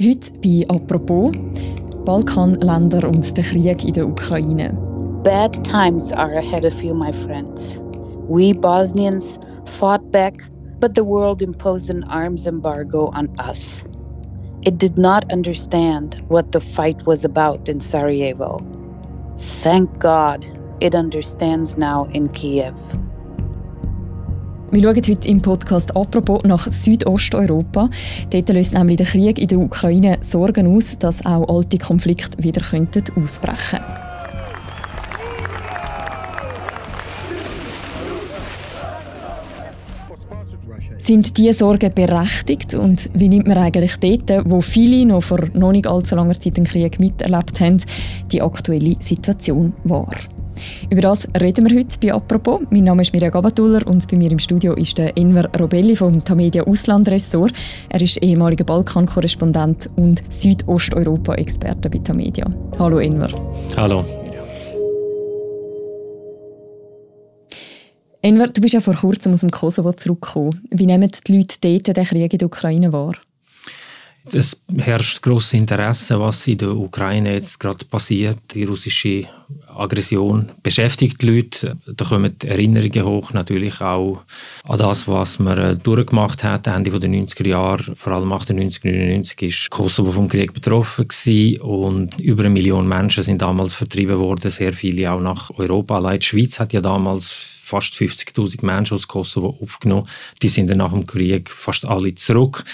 Heute bei «Apropos» Balkanländer und der Krieg in der Ukraine. Bad times are ahead of you, my friends. We Bosnians fought back, but the world imposed an arms embargo on us. It did not understand what the fight was about in Sarajevo. Thank God it understands now in Kiev. Wir schauen heute im Podcast «Apropos» nach Südosteuropa. Dort löst nämlich der Krieg in der Ukraine Sorgen aus, dass auch alte Konflikte wieder ausbrechen könnten. Sind diese Sorgen berechtigt und wie nimmt man eigentlich dort, wo viele noch vor noch nicht allzu langer Zeit den Krieg miterlebt haben, die aktuelle Situation wahr? Über das reden wir heute bei «Apropos». Mein Name ist Mirja Gabatuller und bei mir im Studio ist der Enver Robelli vom Tamedia Auslandressort. Er ist ehemaliger Balkan-Korrespondent und Südosteuropa-Experte bei Tamedia. Hallo Enver. Hallo. Enver, du bist ja vor kurzem aus dem Kosovo zurückgekommen. Wie nehmen die Leute dort den Krieg in der Ukraine wahr? Es herrscht grosses Interesse, was in der Ukraine jetzt gerade passiert. Die russische Aggression beschäftigt die Leute. Da kommen Erinnerungen hoch, natürlich auch an das, was man äh, durchgemacht hat. Ende der 90er Jahre, vor allem 98, 99, ist Kosovo vom Krieg betroffen gewesen und über eine Million Menschen sind damals vertrieben worden, sehr viele auch nach Europa. Allein die Schweiz hat ja damals fast 50.000 Menschen aus Kosovo aufgenommen. Die sind dann nach dem Krieg fast alle zurück.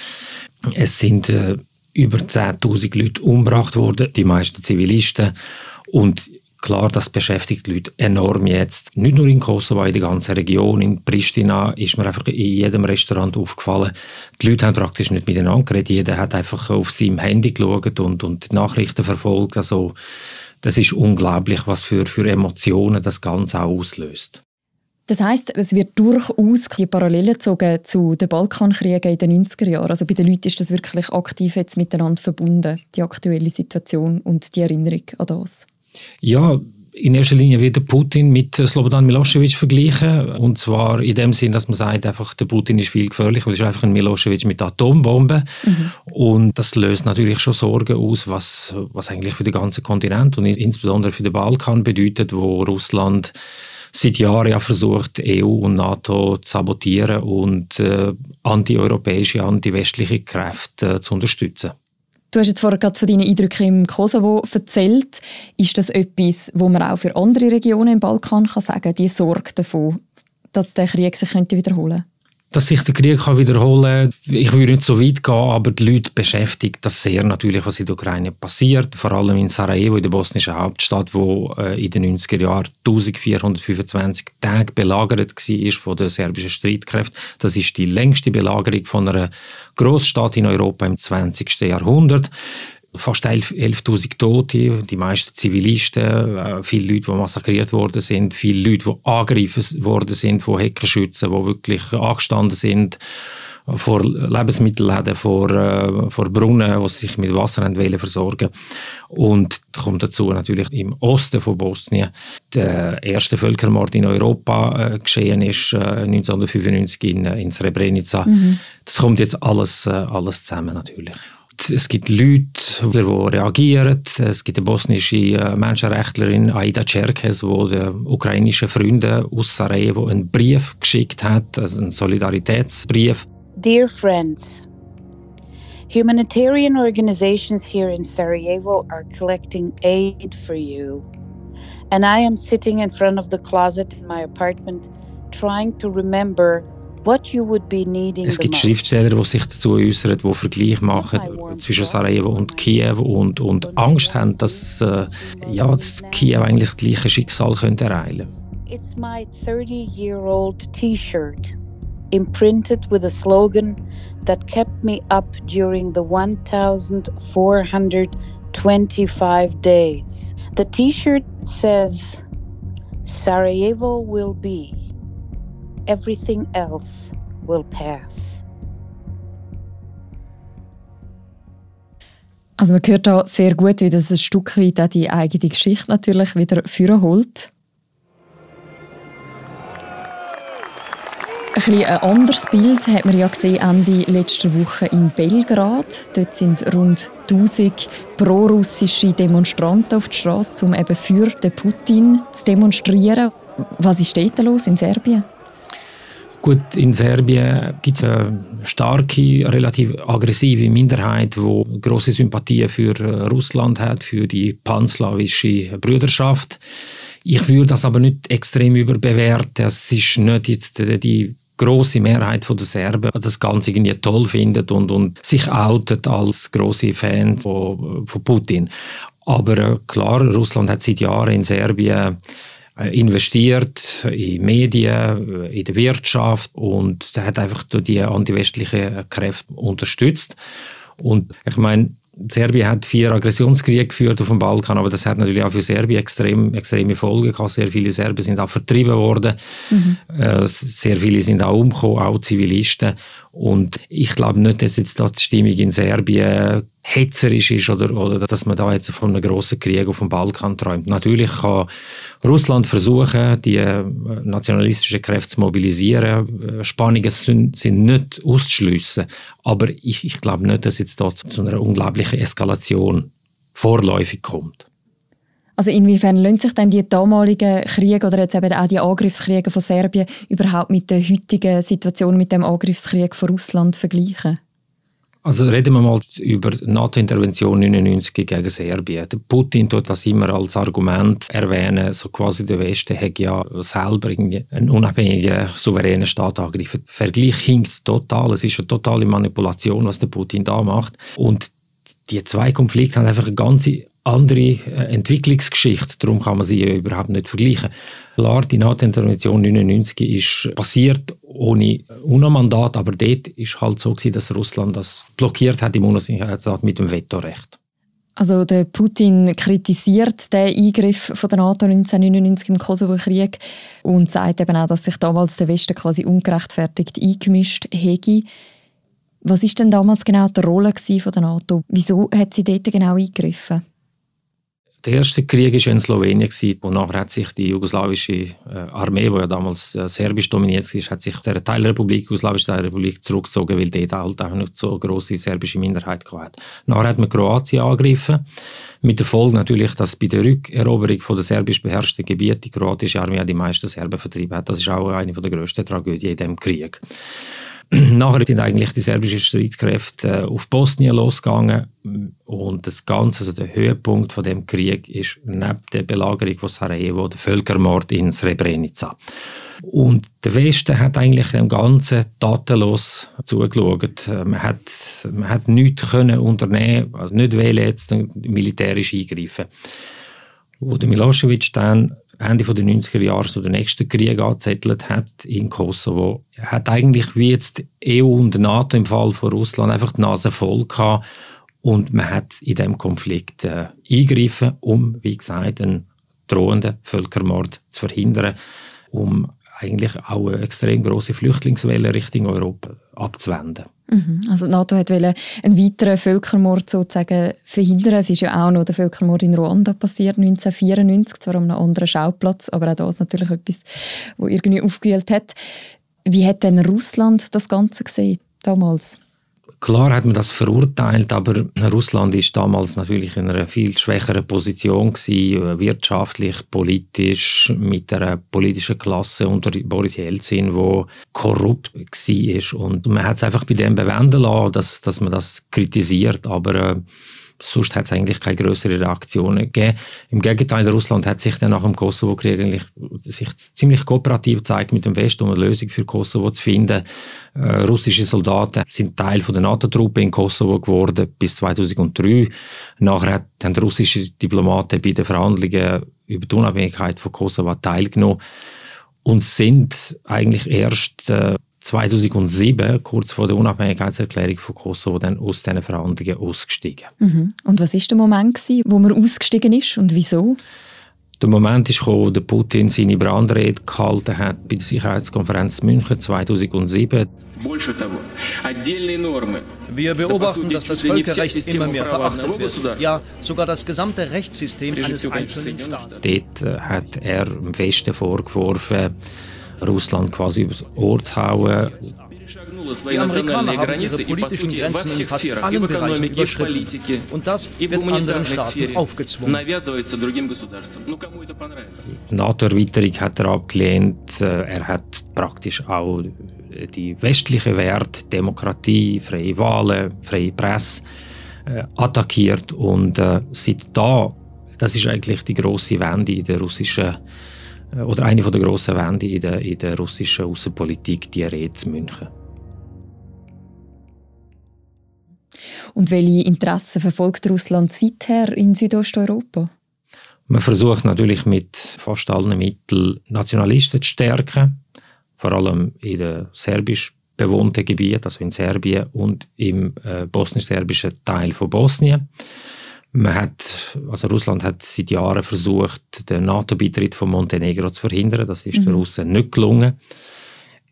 Es sind äh, über 10.000 Leute umgebracht worden, die meisten Zivilisten. Und klar, das beschäftigt die Leute enorm jetzt. Nicht nur in Kosovo, in der ganzen Region. In Pristina ist mir einfach in jedem Restaurant aufgefallen. Die Leute haben praktisch nicht miteinander geredet. Jeder hat einfach auf seinem Handy geschaut und, und die Nachrichten verfolgt. Also, das ist unglaublich, was für, für Emotionen das Ganze auch auslöst. Das heißt, es wird durchaus die Parallelen gezogen zu den Balkankriegen in den 90er Jahren. Also bei den Leuten ist das wirklich aktiv jetzt miteinander verbunden, die aktuelle Situation und die Erinnerung an das. Ja, in erster Linie wird Putin mit Slobodan Milosevic vergleichen. Und zwar in dem Sinn, dass man sagt, einfach, der Putin ist viel gefährlicher, das ist einfach ein Milosevic mit Atombomben. Mhm. Und das löst natürlich schon Sorgen aus, was, was eigentlich für den ganzen Kontinent und insbesondere für den Balkan bedeutet, wo Russland seit Jahren ja versucht, EU und NATO zu sabotieren und äh, anti-europäische, anti-westliche Kräfte äh, zu unterstützen. Du hast jetzt vorher gerade von deinen Eindrücken im Kosovo erzählt. Ist das etwas, wo man auch für andere Regionen im Balkan kann sagen, die Sorge davon, dass der Krieg sich könnte wiederholen könnte? Dass sich der Krieg kann wiederholen kann. Ich würde nicht so weit gehen, aber die Leute beschäftigt das sehr natürlich, was in der Ukraine passiert. Vor allem in Sarajevo, in der bosnischen Hauptstadt, wo äh, in den 90er Jahren 1425 Tage belagert war von den serbischen Streitkräften. Das ist die längste Belagerung von einer Großstadt in Europa im 20. Jahrhundert fast 11.000 Tote, die meisten Zivilisten, äh, viele Leute, die massakriert worden sind, viele Leute, die angegriffen worden sind von Heckenschützen, die wirklich angestanden sind vor Lebensmittelläden, vor, äh, vor Brunnen, die sich mit Wasser wollen versorgen Und kommt dazu natürlich im Osten von Bosnien der erste Völkermord in Europa äh, geschehen ist, äh, 1995 in, in Srebrenica. Mhm. Das kommt jetzt alles, äh, alles zusammen natürlich es gibt Leute, die reagieren. Es gibt eine bosnische äh, Menschenrechtlerin, Aida Cerkes, die den ukrainischen Freunden aus Sarajevo einen Brief geschickt hat, also einen Solidaritätsbrief. Dear friends, humanitarian organizations here in Sarajevo are collecting aid for you. And I am sitting in front of the closet in my apartment trying to remember es gibt Schriftsteller, die sich dazu äußern, die Vergleich machen zwischen Sarajevo und Kiew und, und Angst haben, dass, äh, ja, dass Kiew eigentlich das gleiche Schicksal könnte ereilen It's my 30-year-old T-shirt, imprinted with a slogan that kept me up during the 1,425 days. The T-shirt says, Sarajevo will be everything else will pass. Also man hört da sehr gut, wie das ein Stück weit auch die eigene Geschichte natürlich wieder führen holt. bisschen ein anderes Bild hat man ja gesehen Ende letzter Woche in Belgrad. Dort sind rund 1000 prorussische Demonstranten auf die Straße, um eben für den Putin zu demonstrieren. Was ist dort los in Serbien? Gut, in Serbien gibt es eine starke, relativ aggressive Minderheit, die große Sympathien für äh, Russland hat, für die panslawische Brüderschaft. Ich würde das aber nicht extrem überbewerten. Es ist nicht jetzt die große Mehrheit der Serben das Ganze irgendwie toll findet und, und sich outet als große Fan von, von Putin. Aber äh, klar, Russland hat seit Jahren in Serbien äh, investiert in Medien, äh, in der Wirtschaft und hat einfach die antiwestlichen Kräfte unterstützt. Und ich meine, Serbien hat vier Aggressionskriege geführt auf dem Balkan, aber das hat natürlich auch für Serbien extrem, extreme Folgen gehabt. Sehr viele Serben sind auch vertrieben worden. Mhm. Äh, sehr viele sind auch umgekommen, auch Zivilisten. Und ich glaube nicht, dass jetzt da die Stimmung in Serbien hetzerisch ist oder, oder dass man da jetzt von einem grossen Krieg auf dem Balkan träumt. Natürlich kann Russland versuchen, die äh, nationalistischen Kräfte zu mobilisieren. Äh, Spannungen sind, sind nicht auszuschliessen. Aber ich, ich glaube nicht, dass jetzt da zu einer unglaublichen Eskalation vorläufig kommt. Also inwiefern lassen sich denn die damaligen Kriege oder jetzt eben auch die Angriffskriege von Serbien überhaupt mit der heutigen Situation mit dem Angriffskrieg von Russland vergleichen? Also reden wir mal über NATO-Intervention 99 gegen Serbien. Putin tut das immer als Argument erwähnen, so quasi der Westen hat ja selber einen unabhängigen, souveränen Staat angegriffen. Der Vergleich hinkt total. Es ist eine totale Manipulation, was der Putin da macht. Und die zwei Konflikte haben einfach eine ganze andere äh, Entwicklungsgeschichte. Darum kann man sie überhaupt nicht vergleichen. Klar, die NATO-Intervention 1999 ist passiert ohne UNO-Mandat, aber dort ist halt so gewesen, dass Russland das blockiert hat im UNO-Sicherheitsrat mit dem Vetorecht. Also der Putin kritisiert den Eingriff von der NATO 1999 im Kosovo-Krieg und sagt eben auch, dass sich damals der Westen quasi ungerechtfertigt eingemischt hätte. Was ist denn damals genau die Rolle von der NATO? Wieso hat sie dort genau eingegriffen? Der erste Krieg war in Slowenien und nachher hat sich die jugoslawische äh, Armee, die ja damals äh, serbisch dominiert war, hat sich der Teilrepublik, jugoslawische Teilrepublik zurückgezogen, weil dort halt auch nicht so eine grosse serbische Minderheit hatte. Nachher hat man Kroatien angegriffen, mit der Folge natürlich, dass bei der Rückeroberung von der serbisch beherrschten Gebiete die kroatische Armee die meisten Serben vertrieben hat. Das ist auch eine der grössten Tragödien in diesem Krieg. Nachher sind eigentlich die serbischen Streitkräfte äh, auf Bosnien losgegangen und das Ganze, also der Höhepunkt von dem Krieg ist neben der Belagerung von Sarajevo der Völkermord in Srebrenica. Und der Westen hat eigentlich dem Ganzen tatenlos zugeschaut. Man hat, man hat nichts können unternehmen, also nicht wählen jetzt militärisch eingreifen. Wo der Milosevic dann Ende der 90er Jahre so den nächsten Krieg angezettelt hat in Kosovo, hat eigentlich wie jetzt EU und NATO im Fall von Russland einfach die Nase voll gehabt und man hat in dem Konflikt äh, eingegriffen, um, wie gesagt, einen drohenden Völkermord zu verhindern, um eigentlich auch eine extrem große Flüchtlingswelle Richtung Europa abzuwenden. Mhm. Also die NATO wollte einen weiteren Völkermord sozusagen verhindern. Es ist ja auch noch der Völkermord in Ruanda passiert, 1994, zwar an einem anderen Schauplatz, aber auch das natürlich etwas, wo irgendwie aufgewühlt hat. Wie hat denn Russland das Ganze gesehen damals? Klar hat man das verurteilt, aber Russland ist damals natürlich in einer viel schwächeren Position gewesen, wirtschaftlich, politisch, mit einer politischen Klasse unter Boris Jelzin, wo korrupt war. Und man hat es einfach bei dem bewenden lassen, dass, dass man das kritisiert, aber äh, sonst hat es eigentlich keine größere Reaktionen gegeben. Im Gegenteil, Russland hat sich dann nach dem Kosovo-Krieg eigentlich sich ziemlich kooperativ gezeigt mit dem Westen, um eine Lösung für Kosovo zu finden. Äh, russische Soldaten sind Teil von der NATO-Truppe in Kosovo geworden bis 2003. Nachher haben russische Diplomaten bei den Verhandlungen über die Unabhängigkeit von Kosovo teilgenommen und sind eigentlich erst äh, 2007, kurz vor der Unabhängigkeitserklärung von Kosovo, dann aus diesen Verhandlungen ausgestiegen. Mhm. Und was war der Moment, gewesen, wo man ausgestiegen ist und wieso? Der Moment ist gekommen, wo der Putin seine Brandrede gehalten hat bei der Sicherheitskonferenz München 2007. Wir beobachten, dass das Völkerrecht immer mehr verachtet wird. Ja, sogar das gesamte Rechtssystem eines einzelnen Staates. Dort äh, hat er im Westen vorgeworfen, Russland quasi übers Ohr zu hauen. Die Amerikaner haben ihre politischen Grenzen in fast allen Bereichen überschritten. Und das wird anderen Staaten aufgezwungen. Die NATO-Erweiterung hat er abgelehnt. Er hat praktisch auch die westlichen Werte, Demokratie, freie Wahlen, freie Presse, äh, attackiert. Und äh, seit da, das ist eigentlich die große Wende in der russischen oder eine der grossen Wende in der, in der russischen Außenpolitik, die Rede zu München. Und welche Interessen verfolgt Russland seither in Südosteuropa? Man versucht natürlich mit fast allen Mitteln Nationalisten zu stärken, vor allem in den serbisch bewohnten Gebieten, also in Serbien und im äh, bosnisch-serbischen Teil von Bosnien. Man hat, also Russland hat seit Jahren versucht, den NATO-Beitritt von Montenegro zu verhindern. Das ist mhm. den Russen nicht gelungen.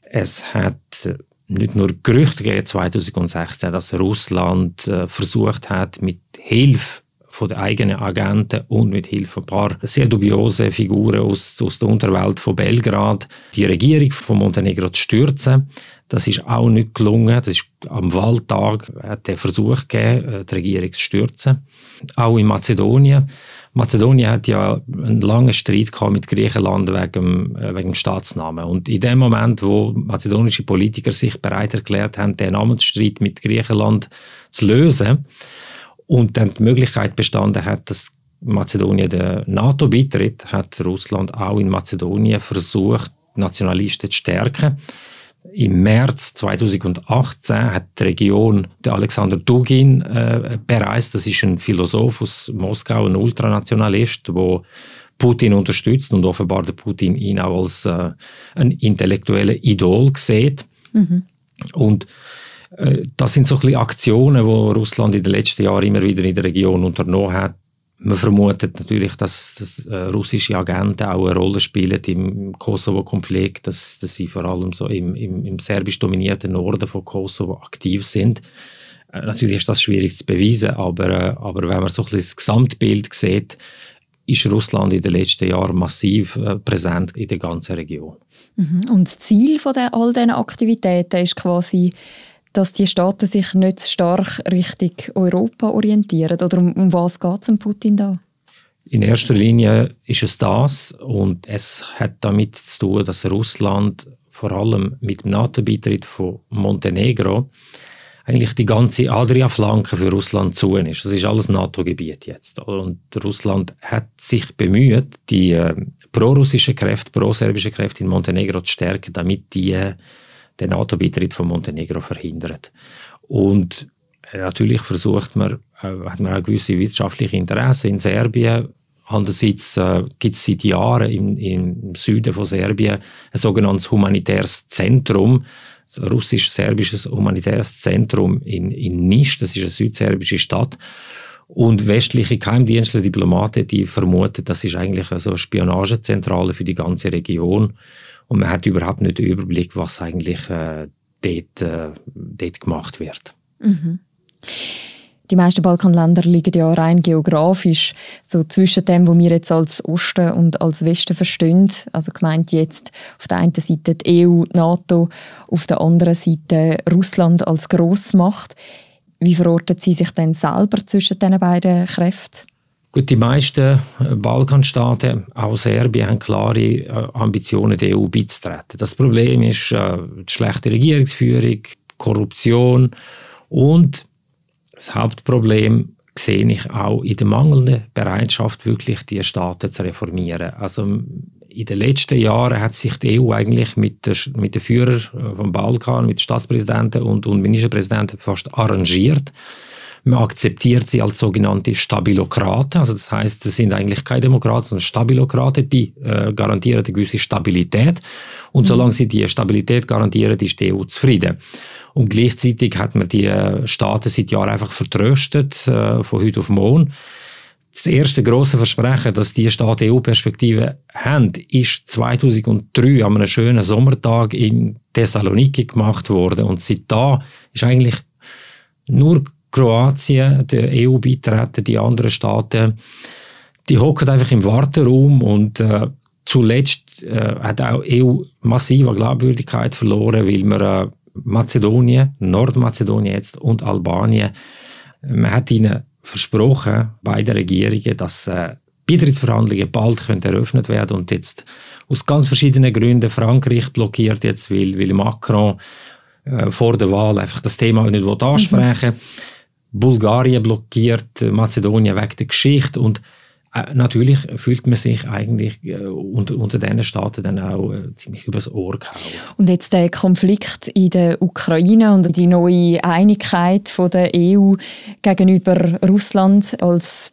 Es hat nicht nur Gerüchte gegeben 2016, dass Russland äh, versucht hat, mit Hilfe von den eigenen Agenten und mit Hilfe ein paar sehr dubiose Figuren aus, aus der Unterwelt von Belgrad die Regierung von Montenegro zu stürzen. Das ist auch nicht gelungen. Das ist am Wahltag hat der Versuch gegeben, äh, die Regierung zu stürzen. Auch in Mazedonien Mazedonien hat ja einen langen Streit gehabt mit Griechenland wegen, äh, wegen dem Staatsnamen. Und in dem Moment, wo mazedonische Politiker sich bereit erklärt haben, den Namensstreit mit Griechenland zu lösen und dann die Möglichkeit bestanden hat, dass Mazedonien der NATO beitritt, hat Russland auch in Mazedonien versucht, Nationalisten zu stärken. Im März 2018 hat die Region der Alexander Dugin äh, bereist. Das ist ein Philosoph aus Moskau, ein Ultranationalist, der Putin unterstützt und offenbar der Putin ihn auch als äh, ein intellektuelles Idol sieht. Mhm. Und das sind so ein Aktionen, die Russland in den letzten Jahren immer wieder in der Region unternommen hat, man vermutet natürlich, dass, dass äh, russische Agenten auch eine Rolle spielen im Kosovo-Konflikt, dass, dass sie vor allem so im, im, im serbisch dominierten Norden von Kosovo aktiv sind. Äh, natürlich ist das schwierig zu beweisen, aber, äh, aber wenn man so ein das Gesamtbild sieht, ist Russland in den letzten Jahren massiv äh, präsent in der ganzen Region. Mhm. Und das Ziel von der, all diesen Aktivitäten ist quasi dass die Staaten sich nicht stark Richtung Europa orientieren? Oder um, um was geht es Putin da? In erster Linie ist es das und es hat damit zu tun, dass Russland vor allem mit dem NATO-Beitritt von Montenegro eigentlich die ganze Adria-Flanke für Russland zu ist. Das ist alles NATO-Gebiet jetzt. Und Russland hat sich bemüht, die äh, pro-russischen Kräfte, pro-serbischen Kräfte in Montenegro zu stärken, damit die äh, den NATO-Beitritt von Montenegro verhindert. Und äh, natürlich versucht man, äh, hat man auch gewisse wirtschaftliche Interessen in Serbien. Andererseits äh, gibt es seit Jahren im, im, Süden von Serbien ein sogenanntes humanitäres Zentrum, ein russisch-serbisches humanitäres Zentrum in, in Nisch, das ist eine südserbische Stadt. Und westliche Geheimdienstler, Diplomaten, die vermuten, das ist eigentlich so eine Spionagezentrale für die ganze Region. Und man hat überhaupt nicht den Überblick, was eigentlich äh, dort, äh, dort gemacht wird. Mhm. Die meisten Balkanländer liegen ja rein geografisch so zwischen dem, was wir jetzt als Osten und als Westen verstehen. Also gemeint jetzt auf der einen Seite die EU, die NATO, auf der anderen Seite Russland als Grossmacht. Wie verorten Sie sich denn selber zwischen diesen beiden Kräften? Gut, die meisten äh, Balkanstaaten, auch Serbien, haben klare äh, Ambitionen, der EU beizutreten. Das Problem ist äh, die schlechte Regierungsführung, Korruption und das Hauptproblem sehe ich auch in der mangelnden Bereitschaft, wirklich die Staaten zu reformieren. Also in den letzten Jahren hat sich die EU eigentlich mit, der, mit den Führern vom Balkan, mit Staatspräsidenten und, und Ministerpräsidenten fast arrangiert man akzeptiert sie als sogenannte Stabilokraten. Also das heißt, es sind eigentlich keine Demokraten, sondern Stabilokraten, die äh, garantieren eine gewisse Stabilität. Und mhm. solange sie die Stabilität garantieren, ist die EU zufrieden. Und gleichzeitig hat man die äh, Staaten seit Jahren einfach vertröstet, äh, von heute auf morgen. Das erste große Versprechen, das die Staaten EU-Perspektive haben, ist 2003 an einem schönen Sommertag in Thessaloniki gemacht worden. Und seit da ist eigentlich nur Kroatien der EU beitreten, die anderen Staaten, die hocken einfach im Warteraum und äh, zuletzt äh, hat auch EU massiv an Glaubwürdigkeit verloren, weil man äh, Mazedonien, Nordmazedonien jetzt und Albanien, man hat ihnen versprochen, beide Regierungen, dass äh, Beitrittsverhandlungen bald können eröffnet werden und jetzt aus ganz verschiedenen Gründen Frankreich blockiert jetzt, weil, weil Macron äh, vor der Wahl einfach das Thema nicht ansprechen will. Mhm. Bulgarien blockiert Mazedonien wegen der Geschichte und äh, natürlich fühlt man sich eigentlich äh, unter, unter diesen Staaten dann auch äh, ziemlich übers Ohr gehauen. Und jetzt der Konflikt in der Ukraine und die neue Einigkeit von der EU gegenüber Russland als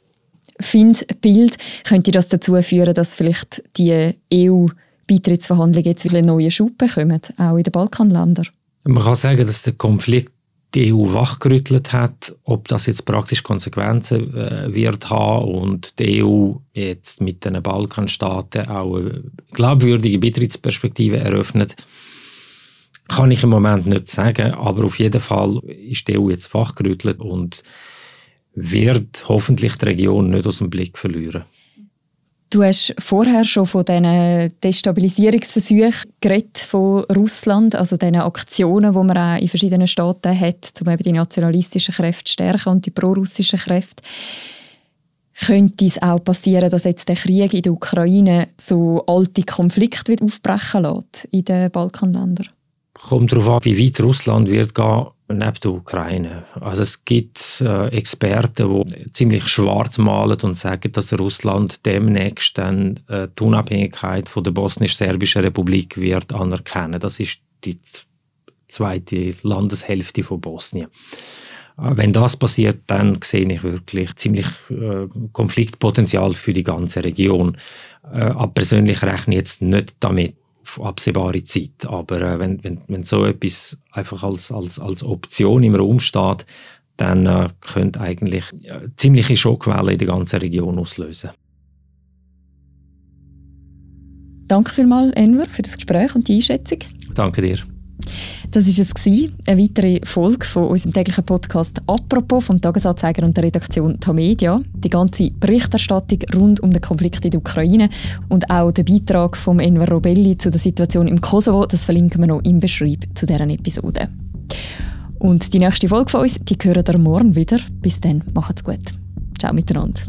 Findbild, könnte das dazu führen, dass vielleicht die EU-Beitrittsverhandlungen jetzt wieder neue Schub bekommen, auch in den Balkanländern? Man kann sagen, dass der Konflikt die EU wachgerüttelt hat, ob das jetzt praktisch Konsequenzen äh, wird haben und die EU jetzt mit den Balkanstaaten auch eine glaubwürdige Beitrittsperspektive eröffnet, kann ich im Moment nicht sagen, aber auf jeden Fall ist die EU jetzt wachgerüttelt und wird hoffentlich die Region nicht aus dem Blick verlieren. Du hast vorher schon von diesen Destabilisierungsversuchen geredet von Russland, also diesen Aktionen, die man auch in verschiedenen Staaten hat, um eben die nationalistischen Kräfte zu stärken und die prorussischen Kräfte. Könnte es auch passieren, dass jetzt der Krieg in der Ukraine so alte Konflikte aufbrechen lässt in den Balkanländern? Kommt darauf an, wie weit Russland wird gehen neben der Ukraine. Also es gibt äh, Experten, die ziemlich schwarz malen und sagen, dass Russland demnächst dann äh, die Unabhängigkeit von der bosnisch-serbischen Republik wird anerkennen. Das ist die zweite Landeshälfte von Bosnien. Äh, wenn das passiert, dann sehe ich wirklich ziemlich äh, Konfliktpotenzial für die ganze Region. Äh, aber persönlich rechne ich jetzt nicht damit, absehbare Zeit. Aber äh, wenn, wenn, wenn so etwas einfach als, als, als Option im Raum steht, dann äh, könnte eigentlich äh, ziemliche Schockwelle in der ganzen Region auslösen. Danke vielmals, Enver, für das Gespräch und die Einschätzung. Danke dir. Das war es, eine weitere Folge von unserem täglichen Podcast «Apropos» vom Tagesanzeiger und der Redaktion Tamedia. Die ganze Berichterstattung rund um den Konflikt in der Ukraine und auch der Beitrag von Enver Robelli zu der Situation im Kosovo, das verlinken wir noch im Beschreib zu deren Episode. Und die nächste Folge von uns, die hören ihr morgen wieder. Bis dann, macht's gut. Ciao miteinander.